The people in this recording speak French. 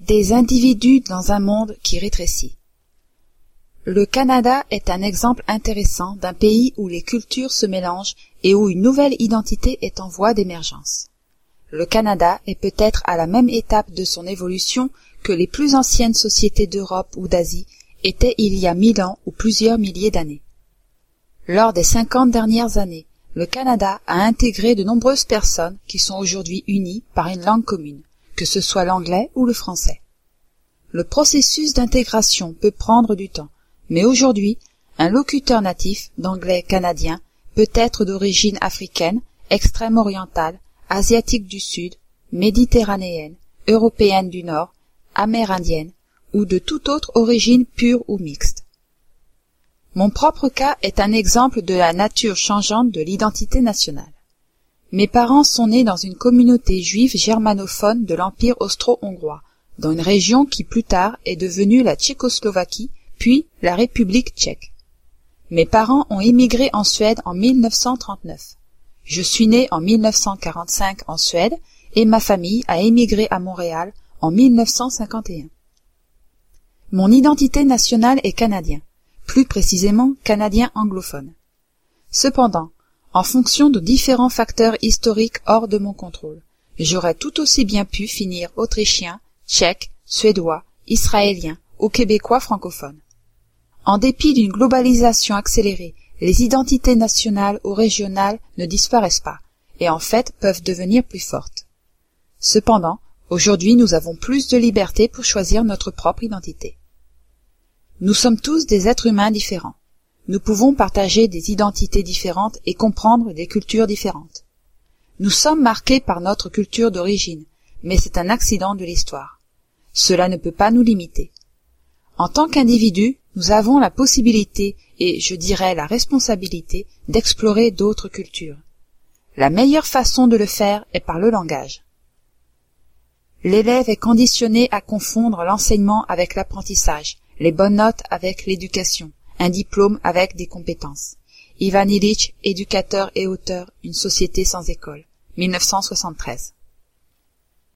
Des individus dans un monde qui rétrécit. Le Canada est un exemple intéressant d'un pays où les cultures se mélangent et où une nouvelle identité est en voie d'émergence. Le Canada est peut-être à la même étape de son évolution que les plus anciennes sociétés d'Europe ou d'Asie étaient il y a mille ans ou plusieurs milliers d'années. Lors des cinquante dernières années, le Canada a intégré de nombreuses personnes qui sont aujourd'hui unies par une langue commune, que ce soit l'anglais ou le français. Le processus d'intégration peut prendre du temps, mais aujourd'hui, un locuteur natif d'anglais canadien peut être d'origine africaine, extrême-orientale, asiatique du Sud, méditerranéenne, européenne du Nord, amérindienne ou de toute autre origine pure ou mixte. Mon propre cas est un exemple de la nature changeante de l'identité nationale. Mes parents sont nés dans une communauté juive germanophone de l'Empire austro-hongrois, dans une région qui plus tard est devenue la Tchécoslovaquie puis la République tchèque. Mes parents ont émigré en Suède en 1939. Je suis né en 1945 en Suède et ma famille a émigré à Montréal en 1951. Mon identité nationale est canadien, plus précisément canadien anglophone. Cependant, en fonction de différents facteurs historiques hors de mon contrôle, j'aurais tout aussi bien pu finir autrichien, tchèque, suédois, israélien ou québécois francophone. En dépit d'une globalisation accélérée, les identités nationales ou régionales ne disparaissent pas, et en fait peuvent devenir plus fortes. Cependant, aujourd'hui nous avons plus de liberté pour choisir notre propre identité. Nous sommes tous des êtres humains différents. Nous pouvons partager des identités différentes et comprendre des cultures différentes. Nous sommes marqués par notre culture d'origine, mais c'est un accident de l'histoire. Cela ne peut pas nous limiter. En tant qu'individus, nous avons la possibilité et je dirais la responsabilité d'explorer d'autres cultures. La meilleure façon de le faire est par le langage. L'élève est conditionné à confondre l'enseignement avec l'apprentissage, les bonnes notes avec l'éducation, un diplôme avec des compétences. Ivan Illich, éducateur et auteur, Une société sans école, 1973.